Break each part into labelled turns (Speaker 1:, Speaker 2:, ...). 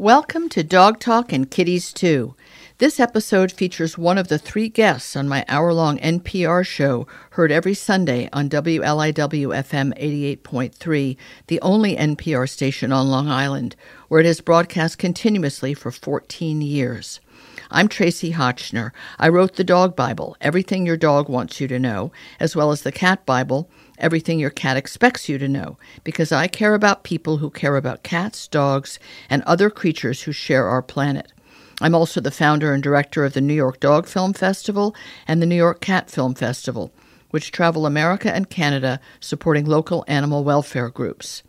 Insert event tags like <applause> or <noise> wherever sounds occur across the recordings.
Speaker 1: Welcome to Dog Talk and Kitties Too. This episode features one of the three guests on my hour long NPR show, heard every Sunday on WLIW FM 88.3, the only NPR station on Long Island, where it has broadcast continuously for 14 years. I'm Tracie Hotchner. I wrote the Dog Bible, Everything Your Dog Wants You to Know, as well as the Cat Bible, Everything Your Cat Expects You to Know, because I care about people who care about cats, dogs, and other creatures who share our planet. I'm also the founder and director of the New York Dog Film Festival and the New York Cat Film Festival, which travel America and Canada supporting local animal welfare groups.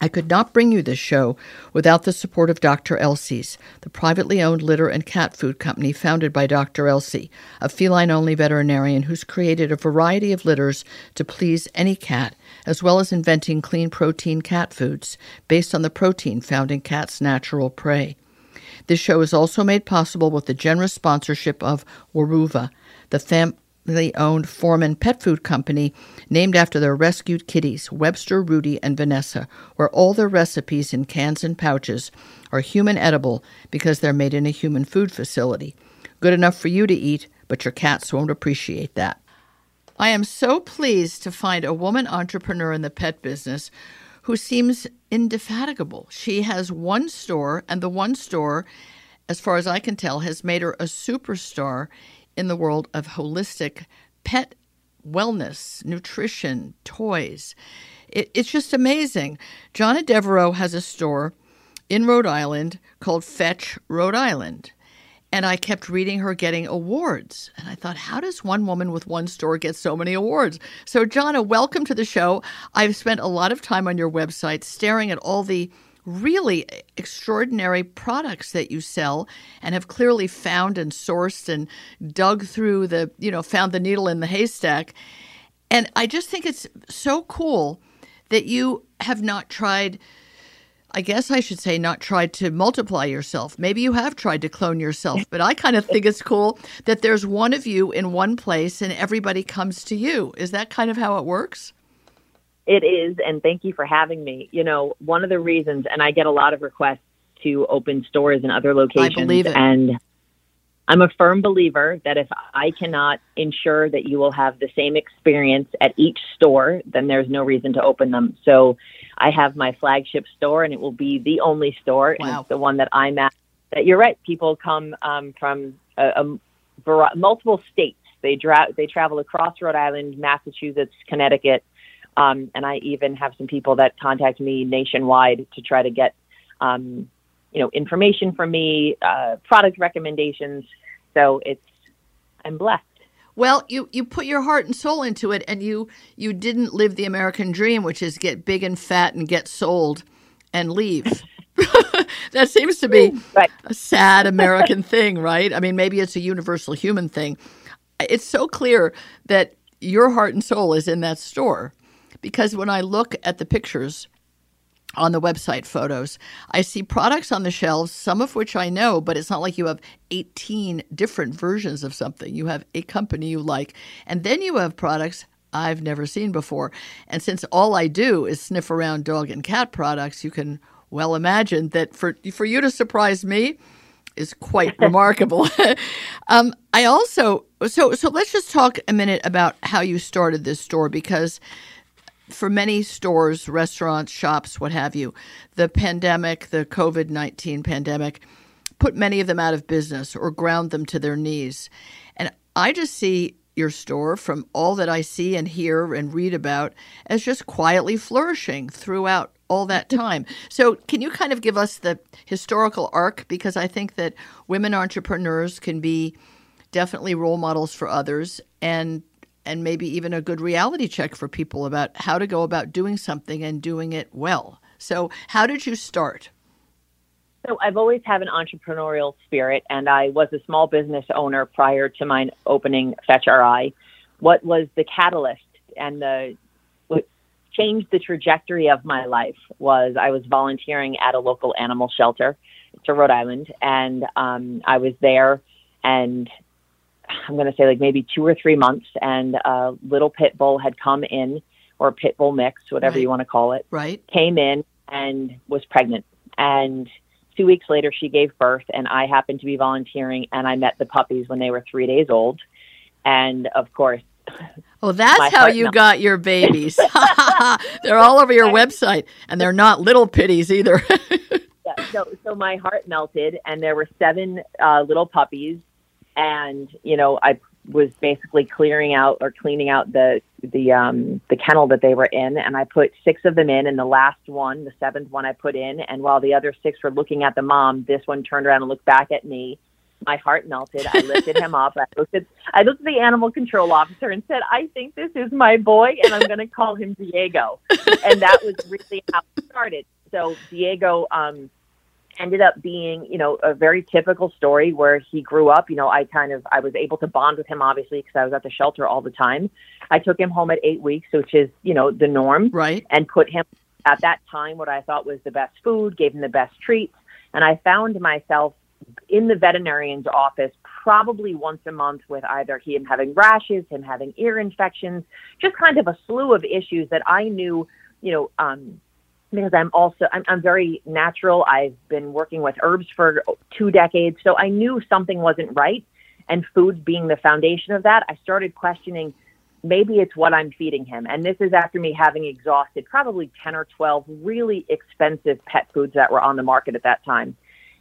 Speaker 1: I could not bring you this show without the support of Dr. Elsey's, the privately owned litter and cat food company founded by Dr. Elsey, a feline only veterinarian who's created a variety of litters to please any cat, as well as inventing clean protein cat foods based on the protein found in cats' natural prey. This show is also made possible with the generous sponsorship of Weruva, the family owned Forman pet food company named after their rescued kitties, Webster, Rudy, and Vanessa, where all their recipes in cans and pouches are human edible because they're made in a human food facility. Good enough for you to eat, but your cats won't appreciate that. I am so pleased to find a woman entrepreneur in the pet business who seems indefatigable. She has one store, and the one store, as far as I can tell, has made her a superstar in the world of holistic pet wellness, nutrition, toys. It, it's just amazing. Johnna Devereaux has a store in Rhode Island called Fetch Rhode Island. And I kept reading her getting awards. And I thought, how does one woman with one store get so many awards? So, Johnna, welcome to the show. I've spent a lot of time on your website staring at all the really extraordinary products that you sell and have clearly found and sourced and dug through the, you know, found the needle in the haystack. And I just think it's so cool that you have not tried I guess I should say not tried to multiply yourself. Maybe you have tried to clone yourself, but I kind of think it's cool that there's one of you in one place and everybody comes to you. Is that kind of how it works?
Speaker 2: It is, and thank you for having me. You know, one of the reasons, and I get a lot of requests to open stores in other locations,
Speaker 1: I believe it.
Speaker 2: and I'm a firm believer that if I cannot ensure that you will have the same experience at each store, then there's no reason to open them. So I have my flagship store, and it will be the only store,
Speaker 1: wow.
Speaker 2: and it's the one that I'm at. That you're right. People come um, from a, a multiple states. They dra- they travel across Rhode Island, Massachusetts, Connecticut, um, and I even have some people that contact me nationwide to try to get um, you know, information from me, uh, product recommendations. So it's, I'm blessed.
Speaker 1: Well, you, you put your heart and soul into it, and you you didn't live the American dream, which is get big and fat and get sold and leave. <laughs> that seems to be right. a sad American thing, right? I mean, maybe it's a universal human thing. It's so clear that your heart and soul is in that store because when I look at the pictures on the website photos. I see products on the shelves, some of which I know, but it's not like you have 18 different versions of something. You have a company you like, and then you have products I've never seen before. And since all I do is sniff around dog and cat products, you can well imagine that for for you to surprise me is quite <laughs> remarkable. <laughs> um, I also so so let's just talk a minute about how you started this store because for many stores, restaurants, shops, what have you, the pandemic, the COVID 19 pandemic, put many of them out of business or ground them to their knees. And I just see your store, from all that I see and hear and read about, as just quietly flourishing throughout all that <laughs> time. So, can you kind of give us the historical arc? Because I think that women entrepreneurs can be definitely role models for others. And and maybe even a good reality check for people about how to go about doing something and doing it well. So, how did you start?
Speaker 2: So, I've always had an entrepreneurial spirit, and I was a small business owner prior to my opening Fetch RI. What was the catalyst and the what changed the trajectory of my life was I was volunteering at a local animal shelter to Rhode Island, and um, I was there and I'm going to say like maybe two or three months, and a little pit bull had come in, or a pit bull mix, whatever
Speaker 1: right.
Speaker 2: you want to call it,
Speaker 1: right?
Speaker 2: Came in and was pregnant, and two weeks later, she gave birth, and I happened to be volunteering, and I met the puppies when they were three days old. And of course, <laughs>
Speaker 1: Oh, that's how you got your babies. <laughs> <laughs> they're all over your website, and they're not little pitties either.
Speaker 2: yeah, so, so my heart melted, and there were seven uh, little puppies, and you know I was basically clearing out or cleaning out the the um, the kennel that they were in, and I put six of them in, and the last one, the seventh one, I put in, and while the other six were looking at the mom, this one turned around and looked back at me my heart melted. I lifted him up. I looked at I looked at the animal control officer and said, "I think this is my boy, and I'm going to call him Diego." And that was really how it started. So Diego um, ended up being, you know, a very typical story where he grew up. You know, I kind of I was able to bond with him obviously because I was at the shelter all the time. I took him home at eight weeks, which is you know the norm,
Speaker 1: right?
Speaker 2: And put him at that time what I thought was the best food, gave him the best treats, and I found myself in the veterinarian's office probably once a month with either him having rashes, him having ear infections, just kind of a slew of issues that I knew, you know, um, because I'm also I'm, I'm very natural. I've been working with herbs for two decades, so I knew something wasn't right. And food being the foundation of that, I started questioning maybe it's what I'm feeding him. And this is after me having exhausted probably 10 or 12 really expensive pet foods that were on the market at that time.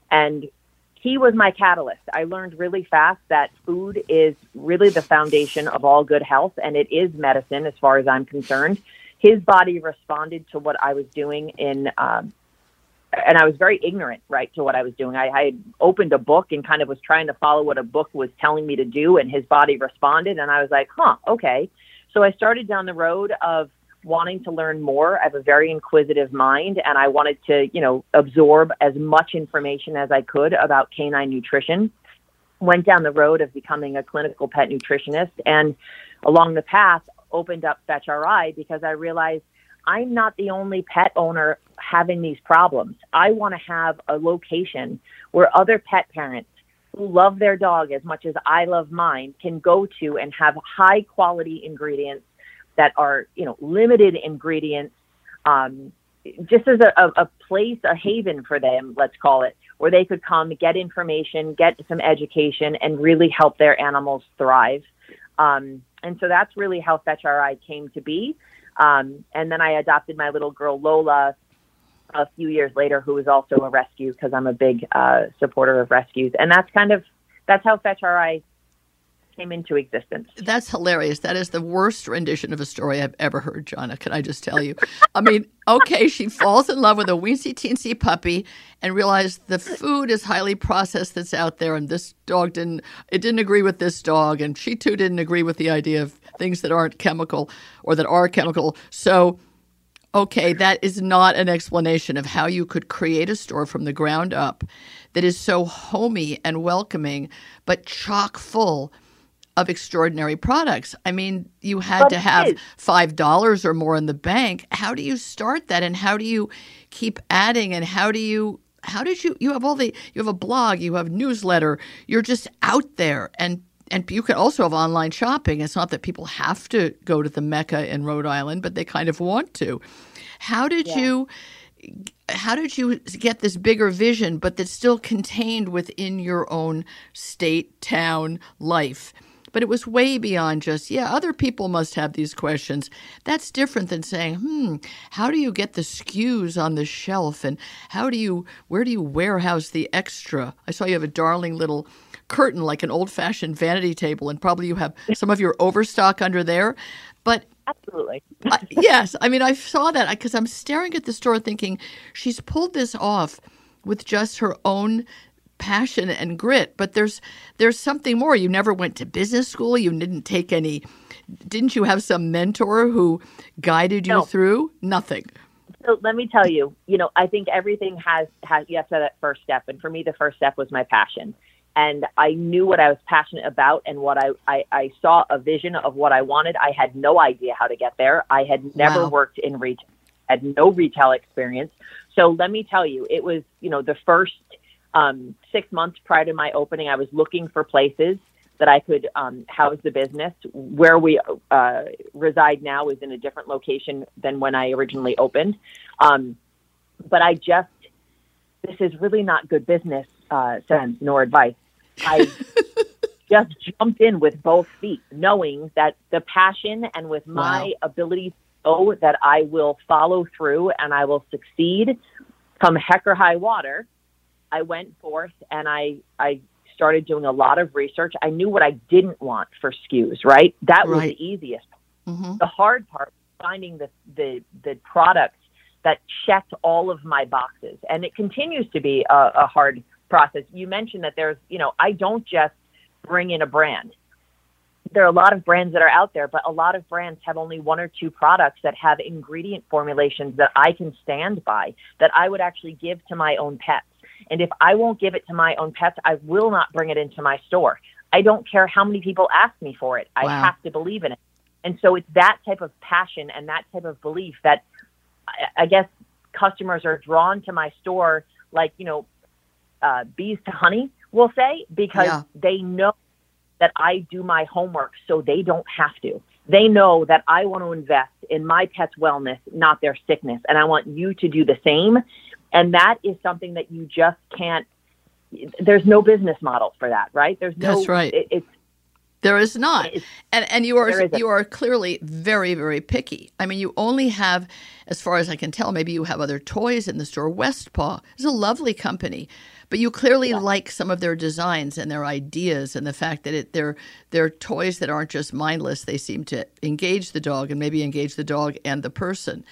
Speaker 2: And he was my catalyst. I learned really fast that food is really the foundation of all good health, and it is medicine as far as I'm concerned. His body responded to what I was doing in, um, and I was very ignorant, right, to what I was doing. I, I had opened a book and kind of was trying to follow what a book was telling me to do, and his body responded, and I was like, huh, okay. So I started down the road of wanting to learn more. I have a very inquisitive mind and I wanted to, you know, absorb as much information as I could about canine nutrition. Went down the road of becoming a clinical pet nutritionist and along the path opened up Fetch RI because I realized I'm not the only pet owner having these problems. I want to have a location where other pet parents who love their dog as much as I love mine can go to and have high quality ingredients that are you know limited ingredients um, just as a, a, place a haven for them let's call it where they could come get information get some education and really help their animals thrive um, and so that's really how fetch ri came to be. Um, and then i adopted my little girl lola a few years later who was also a rescue because i'm a big uh, supporter of rescues. And that's kind of that's how fetch ri came into existence.
Speaker 1: That's hilarious. That is the worst rendition of a story I've ever heard, Johnna. Can I just tell you? I mean, <laughs> okay, she falls in love with a weensy teensy puppy and realizes the food is highly processed that's out there, and this dog didn't it didn't agree with this dog, and she too didn't agree with the idea of things that aren't chemical or that are chemical. So Okay, that is not an explanation of how you could create a store from the ground up that is so homey and welcoming, but chock full of extraordinary products. I mean, you had but to have five dollars or more in the bank. How do you start that, and how do you keep adding, and how do you? How did you? You have all the. You have a blog. You have newsletter. You're just out there, and and you can also have online shopping. It's not that people have to go to the Mecca in Rhode Island, but they kind of want to. How did yeah. you? how did you get this bigger vision but that's still contained within your own state town life but it was way beyond just, yeah, other people must have these questions. That's different than saying, hmm, how do you get the SKUs on the shelf? And how do you, where do you warehouse the extra? I saw you have a darling little curtain like an old fashioned vanity table, and probably you have some of your overstock under there. But
Speaker 2: Absolutely.
Speaker 1: uh, yes. I mean, I saw that because I'm staring at the store thinking she's pulled this off with just her own passion and grit but there's there's something more. You never went to business school. You didn't take any didn't you have some mentor who guided you
Speaker 2: no.
Speaker 1: through? Nothing.
Speaker 2: So let me tell you you know i think everything has has you have to have that first step. And for me the first step was my passion. And i knew what i was passionate about and what i i, I saw a vision of what i wanted. I had no idea how to get there. I had never wow. worked in retail had no retail experience. So let me tell you it was you know the first um, six months prior to my opening, I was looking for places that I could um, house the business. Where we uh, reside now is in a different location than when I originally opened. Um, but I just this is really not good business uh, sense nor advice. I <laughs> just jumped in with both feet, knowing that the passion and with my wow. ability to know that I will follow through and I will succeed come heck or high water. I went forth and I, I started doing a lot of research. I knew what I didn't want for SKUs, right? That was right. the easiest. Mm-hmm. The hard part was finding the, the, the products that checked all of my boxes. And it continues to be a, a hard process. You mentioned that there's, you know, I don't just bring in a brand. There are a lot of brands that are out there, but a lot of brands have only one or two products that have ingredient formulations that I can stand by, that I would actually give to my own pets. And if I won't give it to my own pets, I will not bring it into my store. I don't care how many people ask me for it. I wow. have to believe in it. And so it's that type of passion and that type of belief that I, I guess customers are drawn to my store like, you know, uh, bees to honey, we'll say, because yeah. they know that I do my homework so they don't have to. They know that I want to invest in my pet's wellness, not their sickness. And I want you to do the same. And that is something that you just can't, there's no business model for that, right? There's no,
Speaker 1: That's right.
Speaker 2: It,
Speaker 1: it's, there is not. And and you are you are clearly very very picky. I mean, you only have as far as I can tell, maybe you have other toys in the store. West Paw is a lovely company, but you clearly yeah. like some of their designs and their ideas and the fact that it, they're they're toys that aren't just mindless. They seem to engage the dog and maybe engage the dog and the person.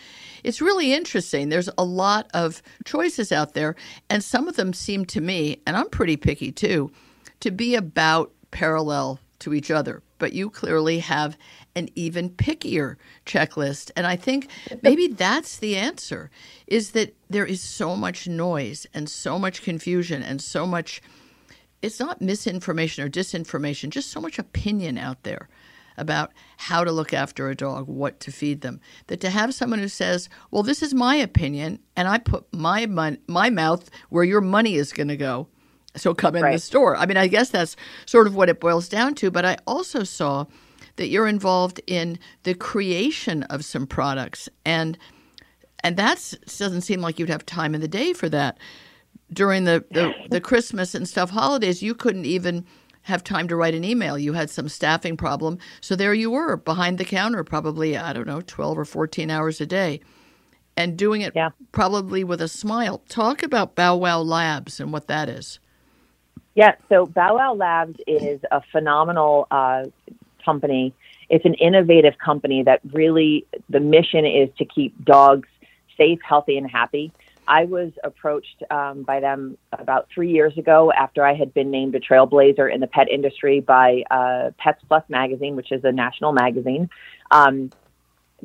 Speaker 1: It's really interesting. There's a lot of choices out there, and some of them seem to me, and I'm pretty picky too, to be about parallel to each other. But you clearly have an even pickier checklist. And I think maybe that's the answer is that there is so much noise and so much confusion and so much it's not misinformation or disinformation, just so much opinion out there about how to look after a dog, what to feed them. That to have someone who says, "Well, this is my opinion, and I put my mon- my mouth where your money is going to go," so come in right. the store. I mean, I guess that's sort of what it boils down to. But I also saw that you're involved in the creation of some products and and that doesn't seem like you'd have time in the day for that during the, the, the christmas and stuff holidays you couldn't even have time to write an email you had some staffing problem so there you were behind the counter probably i don't know 12 or 14 hours a day and doing it yeah. probably with a smile talk about bow wow labs and what that is
Speaker 2: yeah, so Bow Wow Labs is a phenomenal uh, company. It's an innovative company that really the mission is to keep dogs safe, healthy, and happy. I was approached um, by them about three years ago after I had been named a trailblazer in the pet industry by uh, Pets Plus magazine, which is a national magazine, um,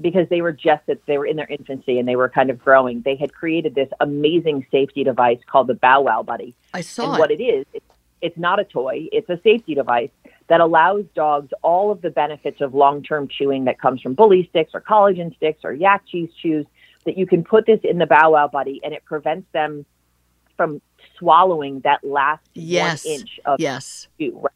Speaker 2: because they were just that they were in their infancy and they were kind of growing. They had created this amazing safety device called the Bow Wow Buddy.
Speaker 1: I saw
Speaker 2: and
Speaker 1: it.
Speaker 2: what it is. It's, it's not a toy; it's a safety device that allows dogs all of the benefits of long-term chewing that comes from bully sticks or collagen sticks or yak cheese chews that you can put this in the bow wow buddy and it prevents them from swallowing that last
Speaker 1: yes.
Speaker 2: one inch of
Speaker 1: yes.
Speaker 2: chew. Right?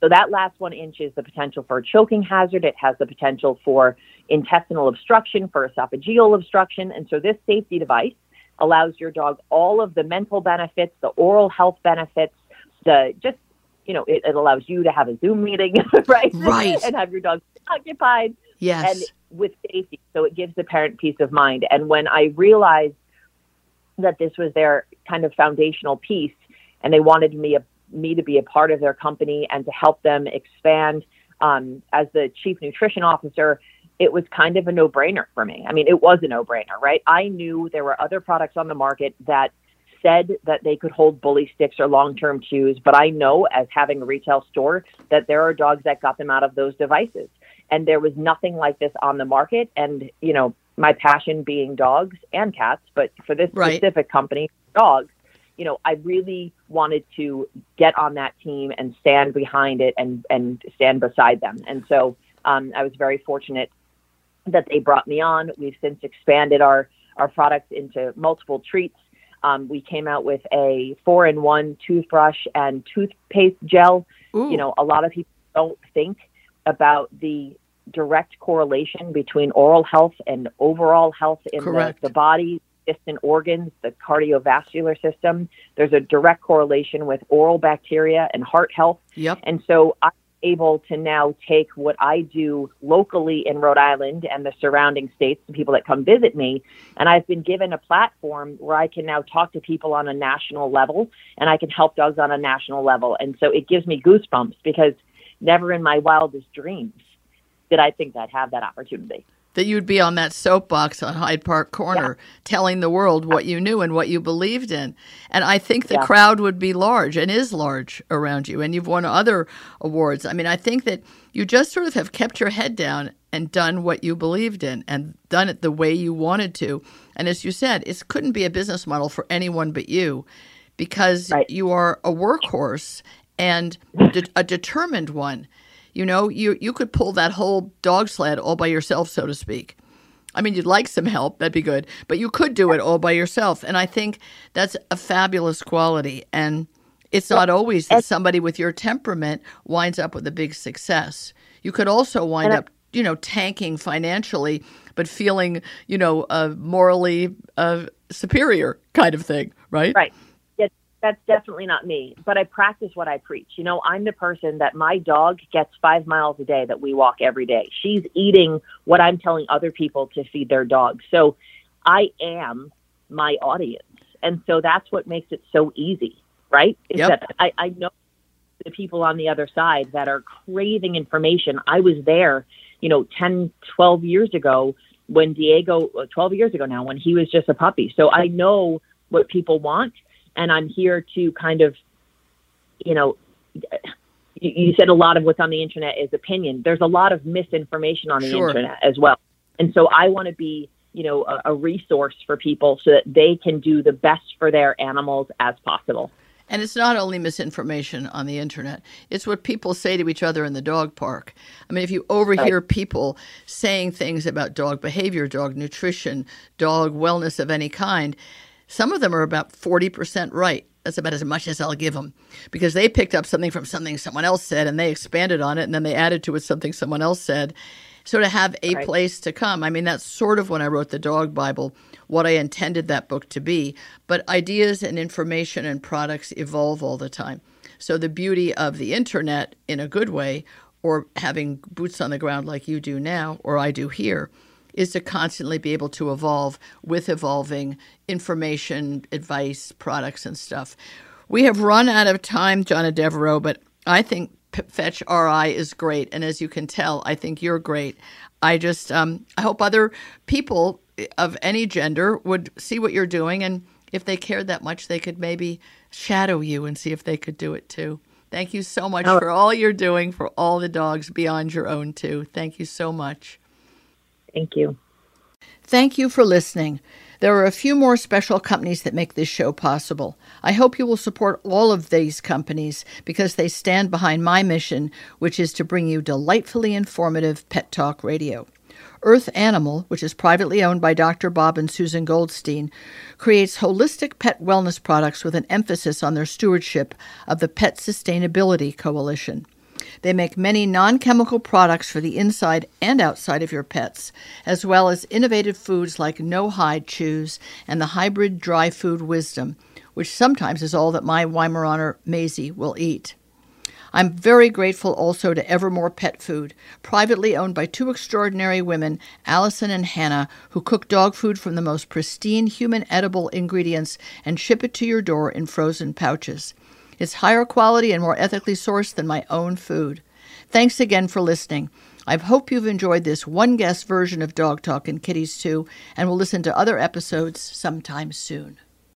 Speaker 2: So that last one inch is the potential for a choking hazard. It has the potential for intestinal obstruction, for esophageal obstruction. And so this safety device allows your dog all of the mental benefits, the oral health benefits, the just you know, it, it allows you to have a Zoom meeting, <laughs> right?
Speaker 1: Right.
Speaker 2: and have your dog occupied.
Speaker 1: Yes.
Speaker 2: And with safety. So it gives the parent peace of mind. And when I realized that this was their kind of foundational piece and they wanted me, a, me to be a part of their company and to help them expand um, as the chief nutrition officer, it was kind of a no brainer for me. I mean, it was a no brainer, right? I knew there were other products on the market that said that they could hold bully sticks or long term chews, but I know as having a retail store that there are dogs that got them out of those devices. And there was nothing like this on the market. And, you know, my passion being dogs and cats, but for this right. specific company, dogs, you know, I really wanted to get on that team and stand behind it and, and stand beside them. And so um, I was very fortunate that they brought me on. We've since expanded our, our products into multiple treats um, we came out with a four in one toothbrush and toothpaste gel. Ooh. You know, a lot of people don't think about the direct correlation between oral health and overall health in the, the, body. distant organs, the cardiovascular system. There's a direct correlation with oral bacteria and heart health.
Speaker 1: Yep.
Speaker 2: And so I'm able to now take what I do locally in Rhode Island and the surrounding states, the people that come visit me, and I've been given a platform where I can now talk to people on a national level and I can help dogs on a national level. And so it gives me goosebumps because never in my wildest dreams did I think I'd have that opportunity
Speaker 1: that you'd be on that soapbox on Hyde Park Corner yeah. telling the world what you knew and what you believed in. And I think the yeah. crowd would be large and is large around you. And you've won other awards. I mean, I think that you just sort of have kept your head down and done what you believed in and done it the way you wanted to. And as you said, it couldn't be a business model for anyone but you because right. you are a workhorse and a determined one. You know, you you could pull that whole dog sled all by yourself, so to speak. I mean, you'd like some help, that'd be good, but you could do it all by yourself. And I think that's a fabulous quality. And it's not always that somebody with your temperament winds up with a big success. You could also wind up, you know, tanking financially, but feeling, you know, uh, morally uh, superior kind of thing, right?
Speaker 2: Right that's definitely not me, but I practice what I preach. You know, I'm the person that my dog gets five miles a day that we walk every day. She's eating what I'm telling other people to feed their dogs. So I am my audience. And so that's what makes it so easy, right? Is yep. that I, I know the people on the other side that are craving information. I was there, you know, 10, 12 years ago when Diego, uh, 12 years ago now, when he was just a puppy. So I know what people want and I'm here to kind of, you know, you said a lot of what's on the internet is opinion. There's a lot of misinformation on the sure. internet as well. And so I want to be, you know, a, a, resource for people so that they can do the best for their animals as possible.
Speaker 1: And it's not only misinformation on the internet, it's what people say to each other in the dog park. I mean, if you overhear people saying things about dog behavior, dog nutrition, dog wellness of any kind, some of them are about 40% right. That's about as much as I'll give them because they picked up something from something someone else said and they expanded on it and then they added to it something someone else said. So to have a right. place to come, I mean, that's sort of when I wrote the Dog Bible, what I intended that book to be. But ideas and information and products evolve all the time. So the beauty of the internet, in a good way, or having boots on the ground like you do now, or I do here, is to constantly be able to evolve with evolving information, advice, products, and stuff. We have run out of time, Johnna Devereaux, but I think Fetch RI is great, and as you can tell, I think you're great. I just um, I hope other people of any gender would see what you're doing, and if they cared that much, they could maybe shadow you and see if they could do it too. Thank you so much oh. for all you're doing for all the dogs beyond your own too. Thank you so much.
Speaker 2: Thank you.
Speaker 1: Thank you for listening. There are a few more special companies that make this show possible. I hope you will support all of these companies because they stand behind my mission, which is to bring you delightfully informative pet talk radio. Earth Animal, which is privately owned by Dr. Bob and Susan Goldstein, creates holistic pet wellness products with an emphasis on their stewardship of the Pet Sustainability Coalition. They make many non chemical products for the inside and outside of your pets, as well as innovative foods like no hide chews and the hybrid dry food wisdom, which sometimes is all that my Weimaraner Maisie will eat. I'm very grateful also to Evermore Pet Food, privately owned by two extraordinary women, Allison and Hannah, who cook dog food from the most pristine human edible ingredients and ship it to your door in frozen pouches. It's higher quality and more ethically sourced than my own food. Thanks again for listening. I hope you've enjoyed this one guest version of Dog Talk and Kitties too, and will listen to other episodes sometime soon.